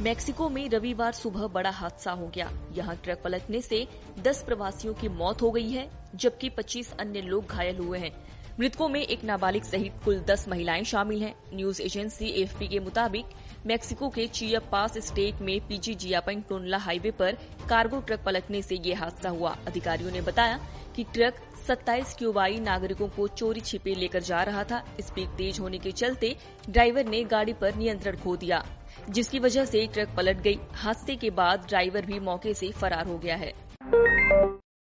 Mexico में रविवार सुबह बड़ा हादसा हो गया। यहाँ ट्रक पलटने से 10 प्रवासियों की मौत हो गई है, जबकि 25 अन्य लोग घायल हुए हैं। मृतकों में एक नाबालिग सहित कुल 10 महिलाएँ शामिल हैं। न्यूज़ एजेंसी एएफपी के मुताबिक मैक्सिको के चिया पास स्टेट में पीजी जियापिंग टोनला हाईवे पर कार्गो ट्रक पलटने से ये हादसा हुआ। अधिकारियों ने बताया कि ट्रक 27 क्यूबाई नागरिकों को चोरी छिपे लेकर जा रहा था। स्पीड तेज होने के चलते ड्राइवर ने गाड़ी पर नियंत्रण खो दिया, जिसकी वजह से ट्रक पलट गई। हादसे के बाद ड्राइवर भी मौके से फरार हो गया है।